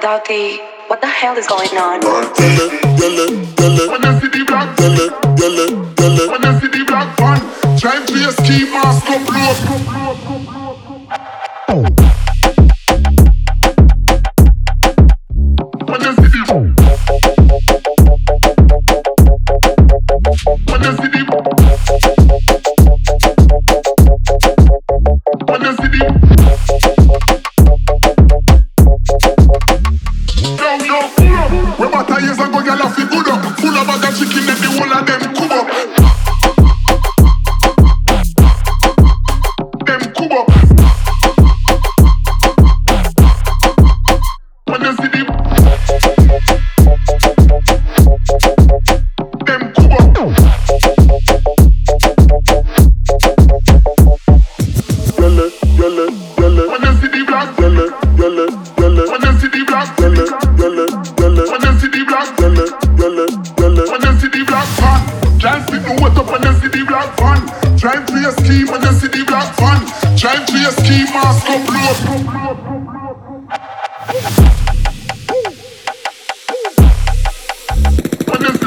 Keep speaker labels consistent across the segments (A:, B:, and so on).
A: Dutty, what the hell is going on?
B: we're years ago, girl, I feel good up. Full of bag chicken People wet up when they see the black van. Drive to your scheme when they see the black van. Drive to your scheme, mask up, blow up, blow up, blow up. Pull up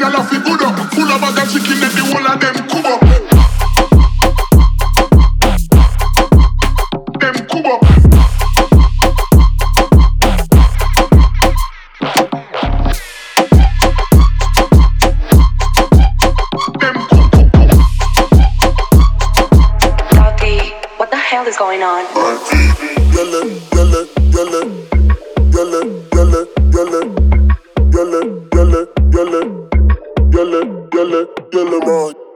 B: gyal a fi good up. Full of chicken the whole of them. Them. Them.
A: Dutty, what the hell is going on?
B: gele, gele man.